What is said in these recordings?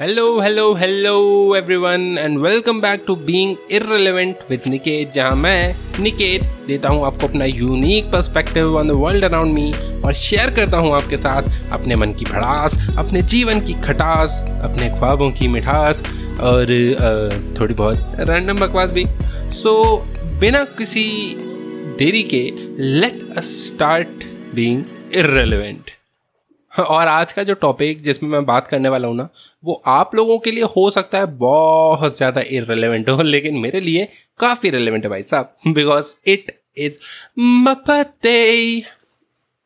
Hello hello hello everyone and welcome back to being irrelevant with Niket जहाँ मैं निकेत देता हूँ आपको अपना unique perspective on the world around me और शेयर करता हूँ आपके साथ अपने मन की भड़ास, अपने जीवन की खटास, अपने ख्वाबों की मिठास और थोड़ी बहुत रैंडम बकवास भी। सो बिना किसी देरी के let us start being irrelevant और आज का जो टॉपिक जिसमें मैं बात करने वाला हूँ ना, वो आप लोगों के लिए हो सकता है बहुत ज़्यादा इरेलीवेंट हो, लेकिन मेरे लिए काफ़ी रिलेवेंट है भाई साहब because it is birthday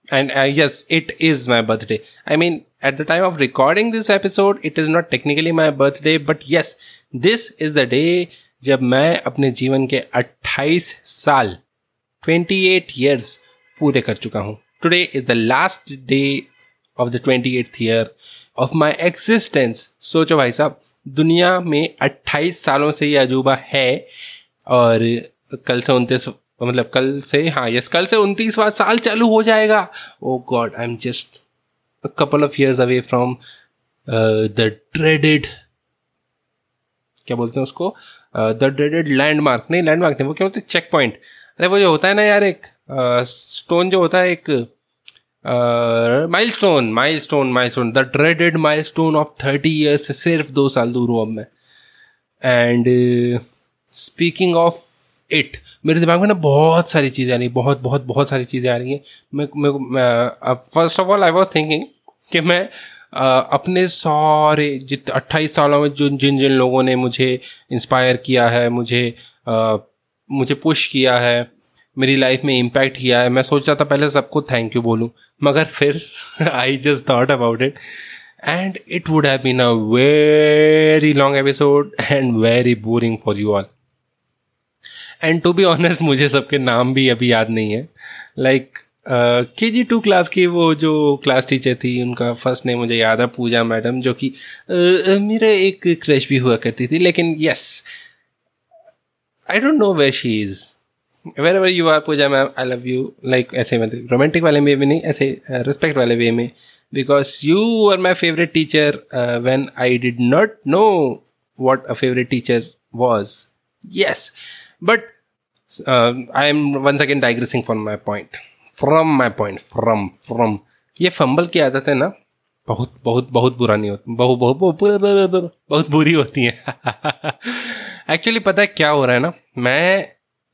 and yes it is my birthday I mean at the time of recording this episode it is not technically my birthday but yes this is the day जब मैं अपने जीवन के 28 साल 28 years पूरे कर चुका हूँ। Today is the last day of the twenty eight year of my existence सोचो भाई साहब दुनिया में अट्ठाईस सालों से ये अजूबा है और कल से उनतीस मतलब कल से हाँ यस कल से उनतीसवा साल चालू हो जाएगा। ओ God I am just couple of years away from the dreaded क्या बोलते हैं उसको? द ड्रेडेड लैंडमार्क नहीं लैंडमार्क नहीं वो क्या बोलते हैं? चेक पॉइंट अरे वो जो होता है ना यार एक स्टोन uh, जो होता है एक milestone milestone milestone the dreaded milestone of thirty years सिर्फ़ दो साल दूर हूँ अब मैं. एंड स्पीकिंग ऑफ़ इट मेरे दिमाग में ना बहुत सारी चीज़ें आ रही बहुत बहुत बहुत सारी चीज़ें आ रही हैं. मैं मैं first of all I was thinking कि मैं Uh, अपने सारे जित अट्ठाईस सालों में जो जिन जिन लोगों ने मुझे इंस्पायर किया है मुझे uh, मुझे पुश किया है मेरी लाइफ में इम्पैक्ट किया है। मैं सोच रहा था पहले सबको थैंक यू बोलूँ मगर फिर I just thought about it and it would have been a very long episode and very boring for you all and to be honest मुझे सबके नाम भी अभी याद नहीं है। लाइक के जी टू क्लास की वो जो क्लास टीचर थी उनका फ़र्स्ट नेम मुझे याद है पूजा मैडम जो कि uh, मेरा एक क्रश भी हुआ करती थी लेकिन yes I don't know where she is wherever you are Pooja ma'am I love you like ऐसे मतलब रोमांटिक वाले वे में नहीं ऐसे रिस्पेक्ट uh, वाले वे में. Because you are my favourite teacher when I did not know what a favourite teacher was yes but I am one second digressing from my point from my point from from ये fumble की आदत है ना? बहुत बहुत बहुत बुरा नहीं होती बहुत बहुत बहुत बहुत बुरी होती है। एक्चुअली पता है क्या हो रहा है ना? मैं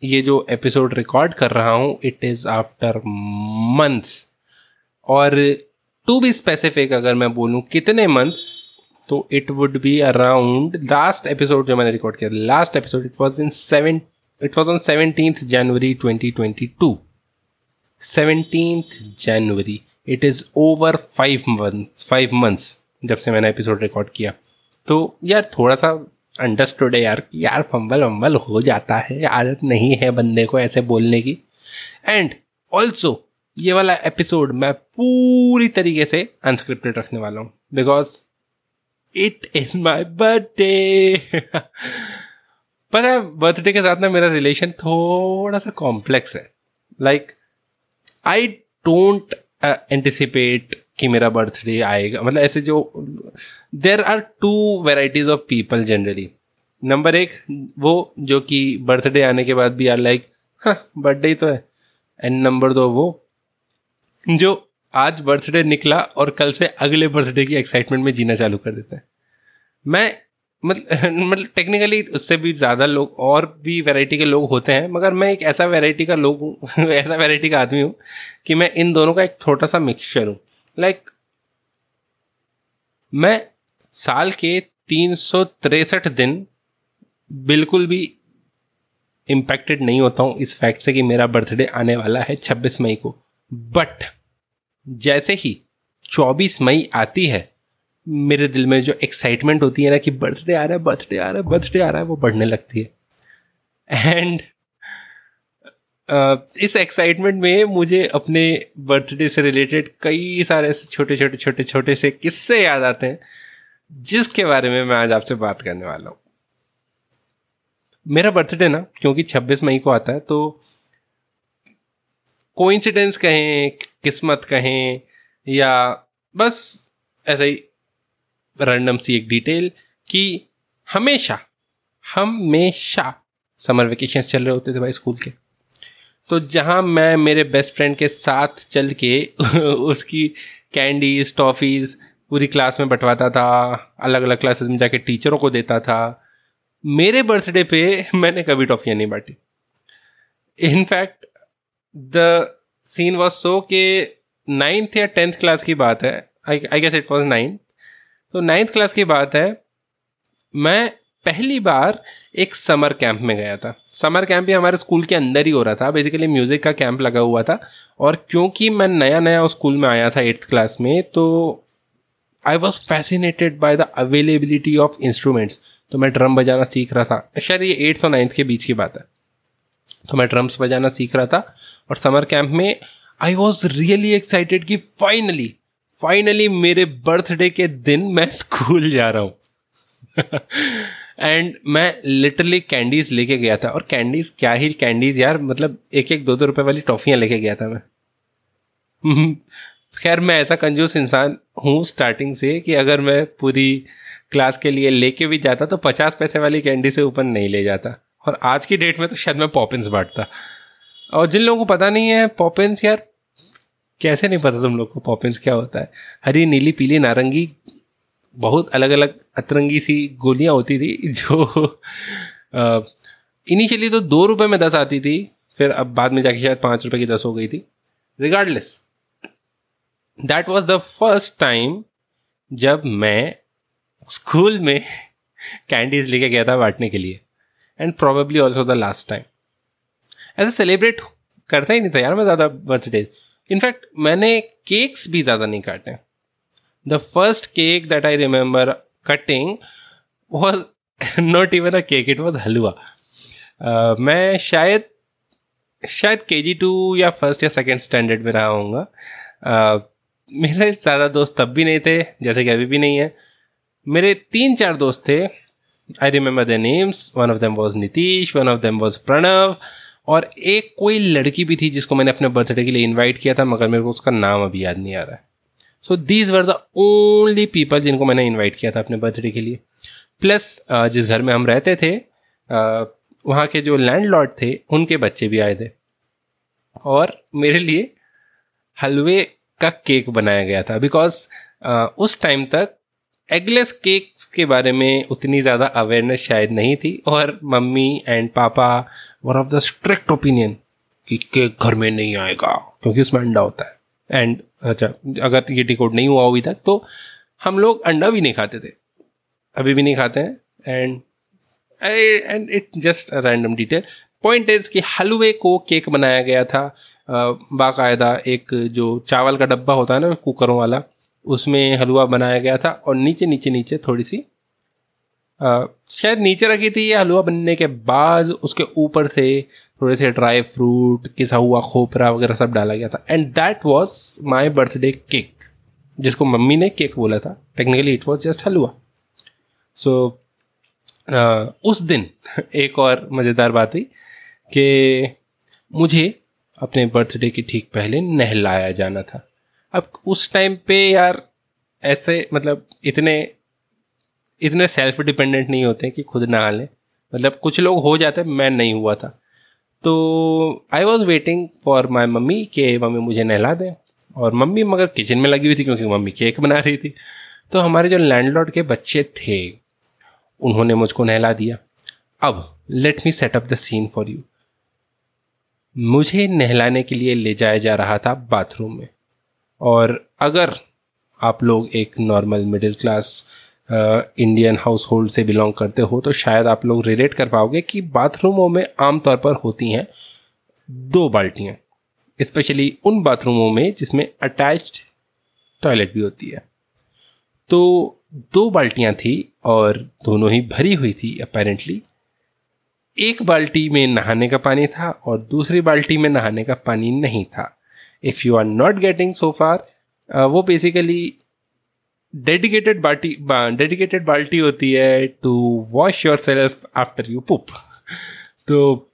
ये जो एपिसोड रिकॉर्ड कर रहा हूँ इट इज़ आफ्टर मंथ्स और टू बी स्पेसिफिक अगर मैं बोलूँ कितने मंथ्स तो it would be around last episode जो मैंने रिकॉर्ड किया last episode it was in seven it was on seventeen January twenty twenty two seventeen January it is over five month five months जब से मैंने episode record किया। तो यार, थोड़ा सा अंडरस्टूड है यार यार फंबल वम्बल हो जाता है, आदत नहीं है बंदे को ऐसे बोलने की। एंड ऑल्सो ये वाला एपिसोड मैं पूरी तरीके से अनस्क्रिप्टेड रखने वाला हूँ because it is my birthday पर बर्थडे के साथ ना मेरा रिलेशन थोड़ा सा कॉम्प्लेक्स है। लाइक आई डोंट एंटिसिपेट कि मेरा बर्थडे आएगा। मतलब ऐसे जो there are two varieties of people generally number एक, वो जो कि बर्थडे आने के बाद भी आर लाइक हाँ बर्थडे तो है। एंड नंबर दो वो, जो आज बर्थडे निकला और कल से अगले बर्थडे की एक्साइटमेंट में जीना चालू कर देता है। मैं मतलब मतलब टेक्निकली उससे भी ज़्यादा लोग, और भी वैरायटी के लोग होते हैं, मगर मैं एक ऐसा वैरायटी का लोग हूँ, ऐसा वैरायटी का आदमी हूँ कि मैं इन दोनों का एक छोटा सा मिक्सचर हूँ। लाइक like, मैं साल के तीन सौ तिरसठ दिन बिल्कुल भी इम्पैक्टेड नहीं होता हूँ इस फैक्ट से कि मेरा बर्थडे आने वाला है छब्बीस मई को। बट जैसे ही चौबीस मई आती है मेरे दिल में जो एक्साइटमेंट होती है ना कि बर्थडे आ रहा है बर्थडे आ रहा है बर्थडे आ रहा है वो बढ़ने लगती है। एंड इस एक्साइटमेंट में मुझे अपने बर्थडे से रिलेटेड कई सारे छोटे छोटे छोटे छोटे से किस्से याद आते हैं, जिसके बारे में मैं आज आपसे बात करने वाला हूँ। मेरा बर्थडे ना, क्योंकि 26 मई को आता है तो कोइंसिडेंस कहें, किस्मत कहें, या बस ऐसा ही रैंडम सी एक डिटेल कि हमेशा हमेशा समर वेकेशन चल रहे होते थे भाई स्कूल के। तो जहाँ मैं मेरे बेस्ट फ्रेंड के साथ चल के उसकी कैंडीज टॉफ़ीज़ पूरी क्लास में बंटवाता था अलग अलग क्लासेस में जाके टीचरों को देता था। मेरे बर्थडे पे मैंने कभी टॉफ़ियाँ नहीं बांटी। In fact the scene was so के नाइन्थ या टेंथ क्लास की बात है। I guess it was ninth तो नाइन्थ क्लास की बात है, मैं पहली बार एक समर कैंप में गया था। समर कैंप भी हमारे स्कूल के अंदर ही हो रहा था। बेसिकली म्यूज़िक का कैंप लगा हुआ था। और क्योंकि मैं नया नया उस स्कूल में आया था एट्थ क्लास में तो I was fascinated by the availability of instruments तो मैं ड्रम बजाना सीख रहा था। शायद ये एट्थ और नाइन्थ के बीच की बात है। तो मैं ड्रम्स बजाना सीख रहा था। और समर कैंप में आई वॉज़ रियली एक्साइटेड कि फाइनली फाइनली मेरे बर्थडे के दिन मैं स्कूल जा रहा हूँ। एंड मैं लिटरली कैंडीज लेके गया था। और कैंडीज क्या ही कैंडीज यार मतलब एक एक दो दो रुपए वाली टॉफियाँ लेके गया था मैं। खैर, मैं ऐसा कंजूस इंसान हूँ स्टार्टिंग से कि अगर मैं पूरी क्लास के लिए लेके भी जाता तो पचास पैसे वाली कैंडी से ऊपर नहीं ले जाता। और आज की डेट में तो शायद मैं पॉपिन्स बांटता। और जिन लोगों को पता नहीं है पॉपिन्स यार, कैसे नहीं पता तुम लोग को पॉपिन्स क्या होता है? हरी, नीली, पीली, नारंगी बहुत अलग अलग अतरंगी सी गोलियाँ होती थी जो इनिशियली तो दो रुपए में दस आती थी, फिर अब बाद में जाके शायद पाँच रुपए की दस हो गई थी। Regardless that was the first time जब मैं स्कूल में कैंडीज लेके गया था बांटने के लिए and probably also the last time ऐसा सेलिब्रेट करता ही नहीं था यार मैं ज़्यादा बर्थडे इनफैक्ट मैंने केक्स भी ज़्यादा नहीं काटे। The first cake that I remember cutting was not even a cake, it was halwa. Uh, मैं शायद शायद के जी टू या फ़र्स्ट या सेकेंड स्टैंडर्ड में रहा हूँगा uh, मेरे ज़्यादा दोस्त तब भी नहीं थे जैसे कि अभी भी नहीं है। मेरे तीन चार दोस्त थे। I remember the names one of them was Nitish one of them was Pranav और एक कोई लड़की भी थी जिसको मैंने अपने बर्थडे के लिए इनवाइट किया था मगर मेरे को उसका नाम अभी याद नहीं आ रहा है। So these were the only people जिनको मैंने इन्वाइट किया था अपने बर्थडे के लिए। प्लस जिस घर में हम रहते थे वहाँ के जो लैंड थे, उनके बच्चे भी आए थे। और मेरे लिए हलवे का केक बनाया गया था। बिकॉज़ उस टाइम तक एगलेस केक्स के बारे में उतनी ज़्यादा अवेयरनेस शायद नहीं थी। और mummy and papa were of the strict opinion कि केक घर में नहीं आएगा, क्योंकि उसमें अंडा होता है। एंड अच्छा अगर ये डिकोड नहीं हुआ अभी तक तो हम लोग अंडा भी नहीं खाते थे। अभी भी नहीं खाते हैं। And and it just random detail point is कि हलवे को केक बनाया गया था। बाकायदा एक जो चावल का डब्बा होता है ना, कुकरों वाला, उसमें हलवा बनाया गया था और नीचे नीचे नीचे थोड़ी सी आ, शायद नीचे रखी थी ये हलवा बनने के बाद उसके ऊपर से थोड़े से ड्राई फ्रूट किसा हुआ खोपरा वगैरह सब डाला गया था। And that was my birthday cake जिसको मम्मी ने केक बोला था। Technically it was just halwa. So उस दिन एक और मज़ेदार बात हुई कि मुझे अपने बर्थडे के ठीक पहले नहलाया जाना था। अब उस टाइम पे यार ऐसे मतलब इतने इतने सेल्फ डिपेंडेंट नहीं होते कि खुद नहा लें। मतलब कुछ लोग हो जाते मैं नहीं हुआ था। तो I was waiting for my mummy कि मम्मी मुझे नहला दें। और मम्मी मगर किचन में लगी हुई थी क्योंकि मम्मी केक बना रही थी। तो हमारे जो लैंडलॉर्ड के बच्चे थे, उन्होंने मुझको नहला दिया। अब let me set up the scene for you मुझे नहलाने के लिए ले जाया जा रहा था बाथरूम में। और अगर आप लोग एक normal middle class Indian household से बिलोंग करते हो तो शायद आप लोग रिलेट कर पाओगे कि बाथरूमों में आमतौर पर होती हैं दो बाल्टियाँ स्पेशली उन बाथरूमों में जिसमें अटैच्ड टॉयलेट भी होती है। तो दो बाल्टियाँ थी और दोनों ही भरी हुई थी अपेरेंटली एक बाल्टी में नहाने का पानी था और दूसरी बाल्टी में नहाने का पानी नहीं था। If you are not getting so far वो बेसिकली डेडिकेटेड बाल्टी डेडिकेटेड बाल्टी होती है to wash yourself after you poop तो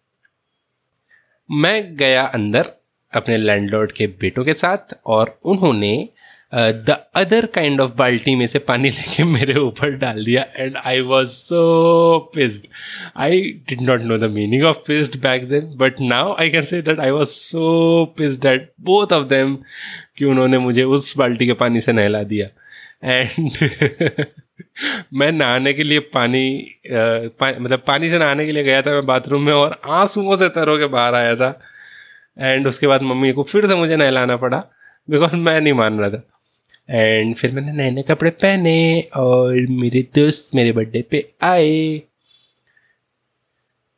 मैं गया अंदर अपने लैंडलॉर्ड के बेटों के साथ और उन्होंने द अदर काइंड ऑफ़ बाल्टी में से पानी लेके मेरे ऊपर डाल दिया and I was so pissed I did not know the meaning of pissed back then but now I can say that I was so pissed at both of them कि उन्होंने मुझे उस बाल्टी के पानी से नहला दिया। एंड मैं नहाने के लिए पानी पा, मतलब पानी से नहाने के लिए गया था मैं बाथरूम में और आंसुओं से तरो के बाहर आया था। एंड उसके बाद मम्मी को फिर से मुझे नहलाना पड़ा बिकॉज़ मैं नहीं मान रहा था। एंड फिर मैंने नए नए कपड़े पहने और मेरे दोस्त मेरे बर्थडे पे आए।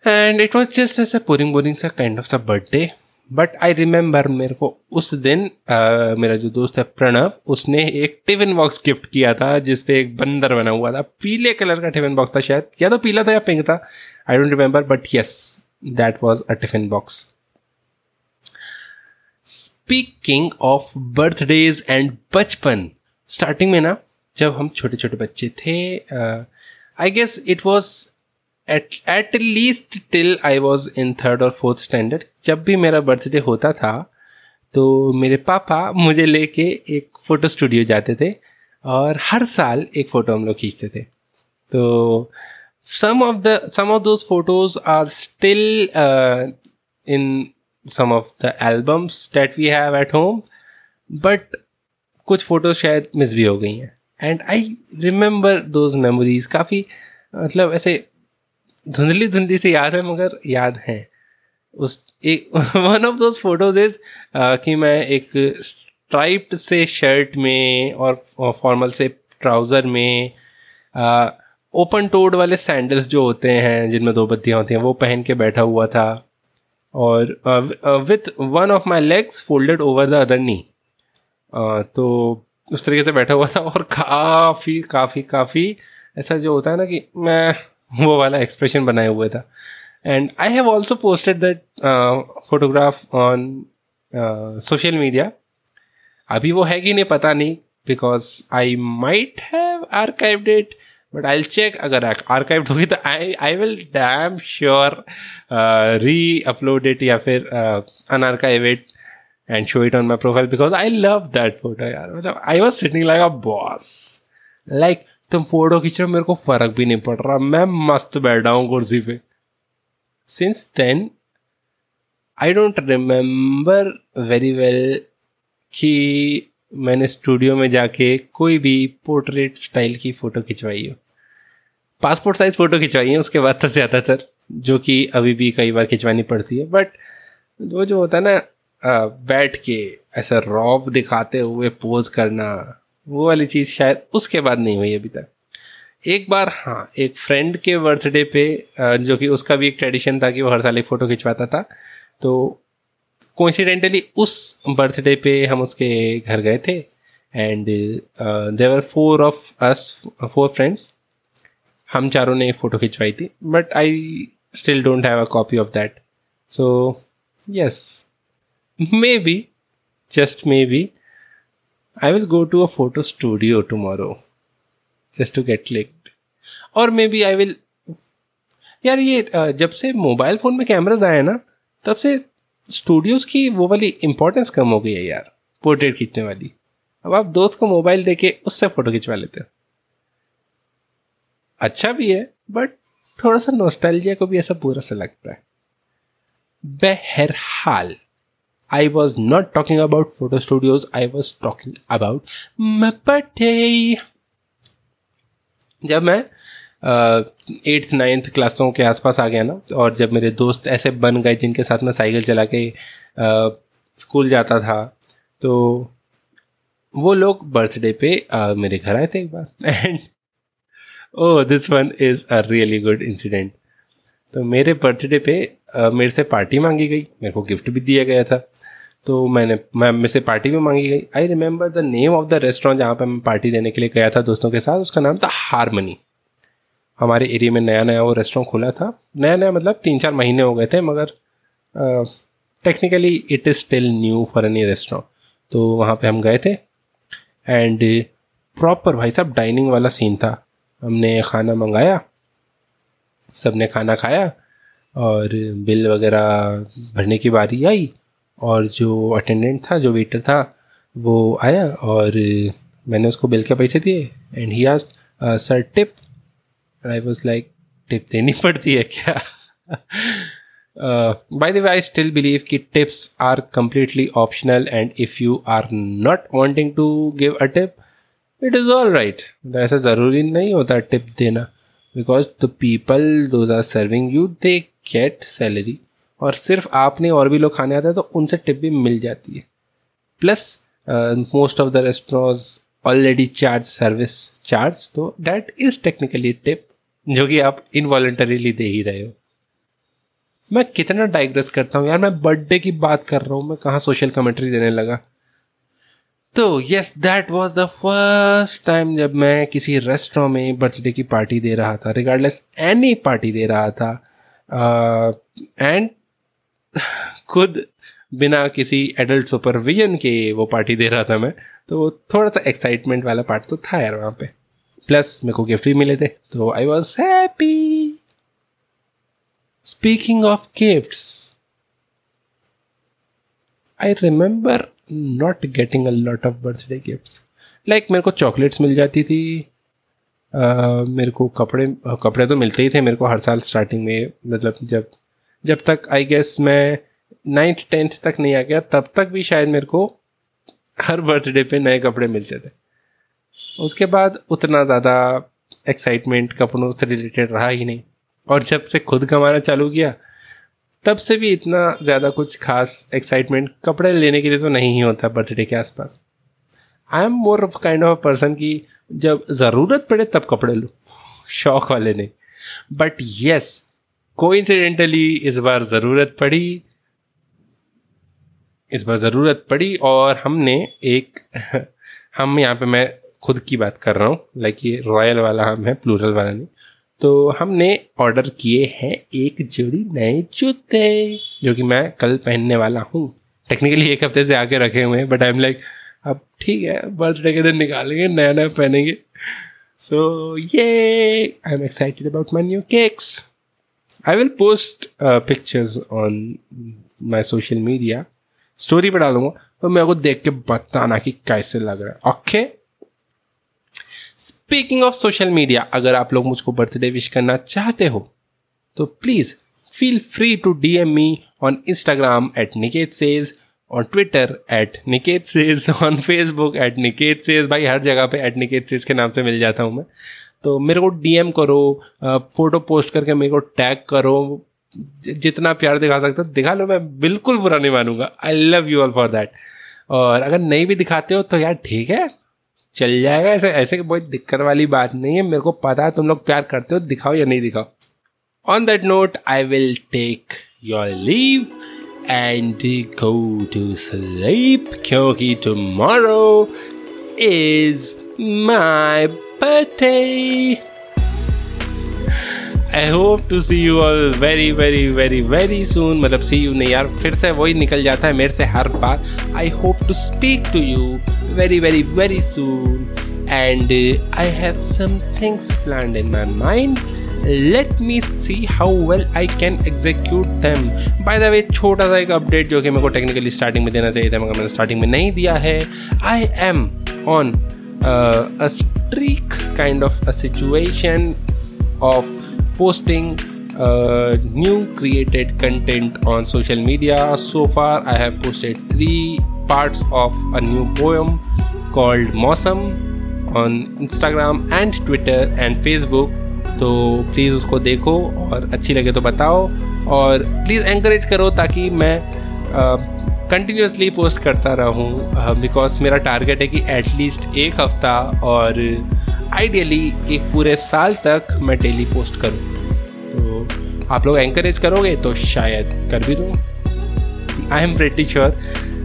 एंड इट वॉज़ जस्ट ऐसा बोरिंग बोरिंग सा काइंड ऑफ़ सा बर्थडे बट आई रिमेंबर मेरे को उस दिन uh, मेरा जो दोस्त है प्रणव उसने एक टिफ़िन बॉक्स गिफ्ट किया था जिसपे एक बंदर बना हुआ था। पीले कलर का टिफ़िन बॉक्स था शायद। या तो पीला था या पिंक था। I don't remember but yes that was a tiffin box. Speaking of birthdays and बचपन स्टार्टिंग में ना जब हम छोटे छोटे बच्चे थे I guess it was at at least till I was in third और फोर्थ स्टैंडर्ड जब भी मेरा बर्थडे होता था तो मेरे पापा मुझे लेके एक फ़ोटो स्टूडियो जाते थे और हर साल एक फ़ोटो हम लोग खींचते थे। तो some of the some of those photos are still in some of the albums that we have at home, but कुछ फ़ोटो शायद मिस भी हो गई हैं। And I remember those memories काफ़ी मतलब ऐसे धुंधली धुंधली से याद है मगर याद हैं। उस एक one of those photos is कि मैं एक स्ट्राइप्ड से शर्ट में और फॉर्मल से ट्राउज़र में ओपन uh, टोड वाले सैंडल्स जो होते हैं जिनमें दो बत्तियाँ होती हैं वो पहन के बैठा हुआ था। और with one of my legs folded over the other knee तो उस तरीके से बैठा हुआ था और काफ़ी काफ़ी काफ़ी ऐसा जो होता है ना कि मैं वो वाला एक्सप्रेशन बनाए हुए था. And I have also posted that photograph on social media अभी वो है कि नहीं पता नहीं because I might have archived it but I check अगर आर्काइव होगी तो I I will damn sure reupload it या फिर unarchive it and show it on my profile because I love that photo यार. मतलब I was sitting like a boss like तुम photo खींच रहे हो, मेरे को फ़र्क भी नहीं पड़ रहा। मैं मस्त बैठा हूँ कुर्सी पे। Since then I don't remember very well कि मैंने स्टूडियो में जाके कोई भी पोर्ट्रेट स्टाइल की फ़ोटो खिंचवाई हो। पासपोर्ट साइज़ फ़ोटो खिंचवाई है, उसके बाद तो ज़्यादातर, जो कि अभी भी कई बार खिंचवानी पड़ती है। बट वो जो होता है ना बैठ के ऐसा रॉब दिखाते हुए पोज करना वो वाली चीज़ शायद उसके बाद नहीं हुई अभी तक। एक बार हाँ एक फ्रेंड के बर्थडे पे जो कि उसका भी एक ट्रेडिशन था कि वो हर साल एक फ़ोटो खिंचवाता था। तो कोइंसिडेंटली उस बर्थडे पे हम उसके घर गए थे and there were four of us four friends हम चारों ने फ़ोटो खिंचवाई थी but I still don't have a copy of that so yes maybe just maybe will go to a photo studio tomorrow just to get clicked और may B I will यार ये जब से मोबाइल फ़ोन में cameras आए ना, तब से स्टूडियोज की वो वाली इंपॉर्टेंस कम हो गई है यार पोर्ट्रेट खींचने वाली। अब आप दोस्त को मोबाइल दे के उससे फ़ोटो खिंचवा लेते हो। अच्छा भी है बट थोड़ा सा नोस्टैल्जिया को भी ऐसा पूरा सा लगता है। बहरहाल। I was not talking about photo studios I was talking about birthday जब मैं एट्थ नाइन्थ क्लासों के आसपास आ गया ना, और जब मेरे दोस्त ऐसे बन गए जिनके साथ मैं साइकिल चला के स्कूल जाता था तो वो लोग बर्थडे पे मेरे घर आए थे एक बार। And oh this one is a really good incident तो मेरे बर्थडे पे मेरे से पार्टी मांगी गई, मेरे को गिफ्ट भी दिया गया था। तो मैंने, मैं, मेरे से पार्टी भी मांगी गई। I remember the name of the restaurant जहाँ पे मैं पार्टी देने के लिए गया था दोस्तों के साथ, उसका नाम था हारमनी हमारे एरिया में नया नया वो रेस्टोरेंट खुला था। नया नया मतलब तीन चार महीने हो गए थे, मगर technically it is still new for any restaurant तो वहाँ पे हम गए थे एंड प्रॉपर भाई साहब डाइनिंग वाला सीन था। हमने खाना मंगाया सबने खाना खाया, और बिल वगैरह भरने की बारी आई और जो अटेंडेंट था, जो वेटर था, वो आया और मैंने उसको बिल के पैसे दिए and he asked sir tip I was like tip देनी पड़ती है क्या? By the way I still believe कि tips are completely optional and if you are not wanting to give a tip it is all right ऐसा ज़रूरी नहीं होता tip देना because the people those are serving you they get salary और सिर्फ़ आपने और भी लोग खाने आते हैं तो उनसे टिप भी मिल जाती है। Plus most of the restaurants already charge service charge तो डैट इज़ टेक्निकली टिप जो कि आप इनवॉलेंटरीली दे ही रहे हो। मैं कितना डाइग्रेस करता हूँ यार मैं बर्थडे की बात कर रहा हूँ मैं कहाँ सोशल कमेंट्री देने लगा? तो yes that was the first time जब मैं किसी रेस्टोरेंट में बर्थडे की पार्टी दे रहा था रिगार्डलेस एनी पार्टी दे रहा था एंड uh, खुद बिना किसी एडल्ट सुपरविजन के वो पार्टी दे रहा था मैं तो वो थोड़ा सा एक्साइटमेंट वाला पार्ट तो था यार वहाँ पे। प्लस मेरे को गिफ्ट भी मिले थे तो I was happy speaking of gifts I remember not getting a lot of birthday gifts like मेरे को चॉकलेट्स मिल जाती थी uh, मेरे को कपड़े कपड़े तो मिलते ही थे मेरे को हर साल स्टार्टिंग में मतलब जब जब तक आई गेस मैं नाइन्थ टेंथ तक नहीं आ गया, तब तक भी शायद मेरे को हर बर्थडे पे नए कपड़े मिलते थे। उसके बाद उतना ज़्यादा एक्साइटमेंट कपड़ों से रिलेटेड रहा ही नहीं। और जब से खुद कमाना चालू किया, तब से भी इतना ज़्यादा कुछ खास एक्साइटमेंट कपड़े लेने के लिए तो नहीं ही होता बर्थडे के आसपास। I am more of kind of person की जब ज़रूरत पड़े तब कपड़े लूँ। शौक वाले नहीं। बट येस कोइंसिडेंटली इस बार ज़रूरत पड़ी। इस बार ज़रूरत पड़ी और हमने एक, हम यहाँ पे मैं खुद की बात कर रहा हूँ लाइक ये रॉयल वाला हम है प्लूरल वाला नहीं। तो हमने ऑर्डर किए हैं एक जोड़ी नए जूते, जो कि मैं कल पहनने वाला हूँ। टेक्निकली एक हफ़्ते से आके रखे हुए हैं बट आई एम लाइक अब ठीक है बर्थडे के दिन निकालेंगे नया नया पहनेंगे। सो ये I am excited about my new cakes I will post pictures on my social media story पर डालूँगा तो मेरे को देख के बताना कि कैसे लग रहा है। Okay speaking of social media अगर आप लोग मुझको बर्थडे विश करना चाहते हो तो please feel free to D M me on Instagram at Niket says on Twitter at Niket says on Facebook at Niket says भाई, हर जगह पे एट निकेत सेज के नाम से मिल जाता हूँ मैं। तो मेरे को डीएम करो फ़ोटो पोस्ट करके मेरे को टैग करो जितना प्यार दिखा सकते हो, दिखा लो, मैं बिल्कुल बुरा नहीं मानूँगा। I love you all for that और अगर नहीं भी दिखाते हो तो यार ठीक है, चल जाएगा ऐसे ऐसे कोई दिक्कत वाली बात नहीं है, मेरे को पता है तुम लोग प्यार करते हो, दिखाओ या नहीं दिखाओ। On that note I will take your leave and go to sleep क्योंकि tomorrow is my birthday I hope to see you all very very very very soon मतलब सी यू नहीं यार, फिर से वही निकल जाता है मेरे से हर बार. I hope to speak to you very very very soon and I have some things plan in my mind let me see how well I can execute them by the way छोटा सा एक update जो कि मेरे को technically starting में देना चाहिए था, मगर मैंने स्टार्टिंग में नहीं दिया है. I am on a streak kind of a situation of posting uh, new created content on social media. So far, I have posted three parts of a new poem called Mosam on Instagram and Twitter and Facebook. तो please उसको देखो और अच्छी लगे तो बताओ और please encourage करो ताकि मैं कंटिन्यूसली पोस्ट करता रहूँ बिकॉज़ uh, मेरा टारगेट है कि एटलीस्ट एक हफ़्ता और आइडियली एक पूरे साल तक मैं डेली पोस्ट करूँ। तो आप लोग एंकरेज करोगे तो शायद कर भी दूँ। आई एम प्रेटी श्योर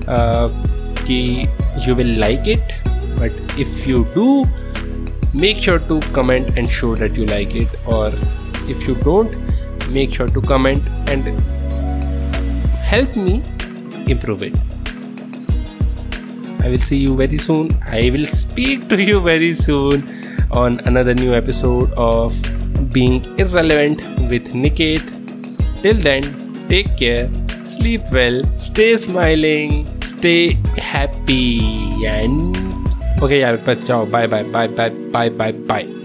कि you will like it but if you do make sure to comment and show that you like it और if you don't make sure to comment and help me improve it. I will see you very soon. I will speak to you very soon on another new episode of Being Irrelevant with Niket. Till then, take care, sleep well, stay smiling, stay happy, and okay, yeah, but ciao, bye, bye, bye, bye, bye, bye, bye.